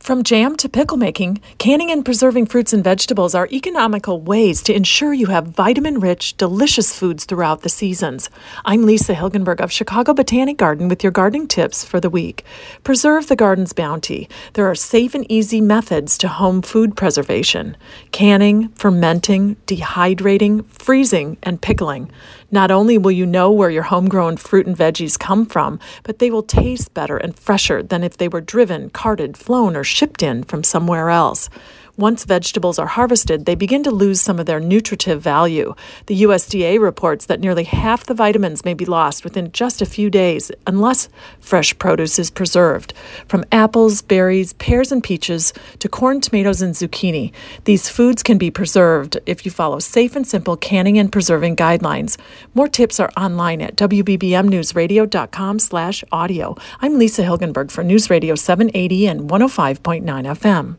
From jam to pickle making, canning and preserving fruits and vegetables are economical ways to ensure you have vitamin rich, delicious foods throughout the seasons. I'm Lisa Hilgenberg of Chicago Botanic Garden with your gardening tips for the week. Preserve the garden's bounty. There are safe and easy methods to home food preservation canning, fermenting, dehydrating, freezing, and pickling. Not only will you know where your homegrown fruit and veggies come from, but they will taste better and fresher than if they were driven, carted, flown, or shipped in from somewhere else. Once vegetables are harvested, they begin to lose some of their nutritive value. The USDA reports that nearly half the vitamins may be lost within just a few days unless fresh produce is preserved. From apples, berries, pears, and peaches to corn, tomatoes, and zucchini, these foods can be preserved if you follow safe and simple canning and preserving guidelines. More tips are online at wbbmnewsradio.com/audio. I'm Lisa Hilgenberg for News Radio 780 and 105.9 FM.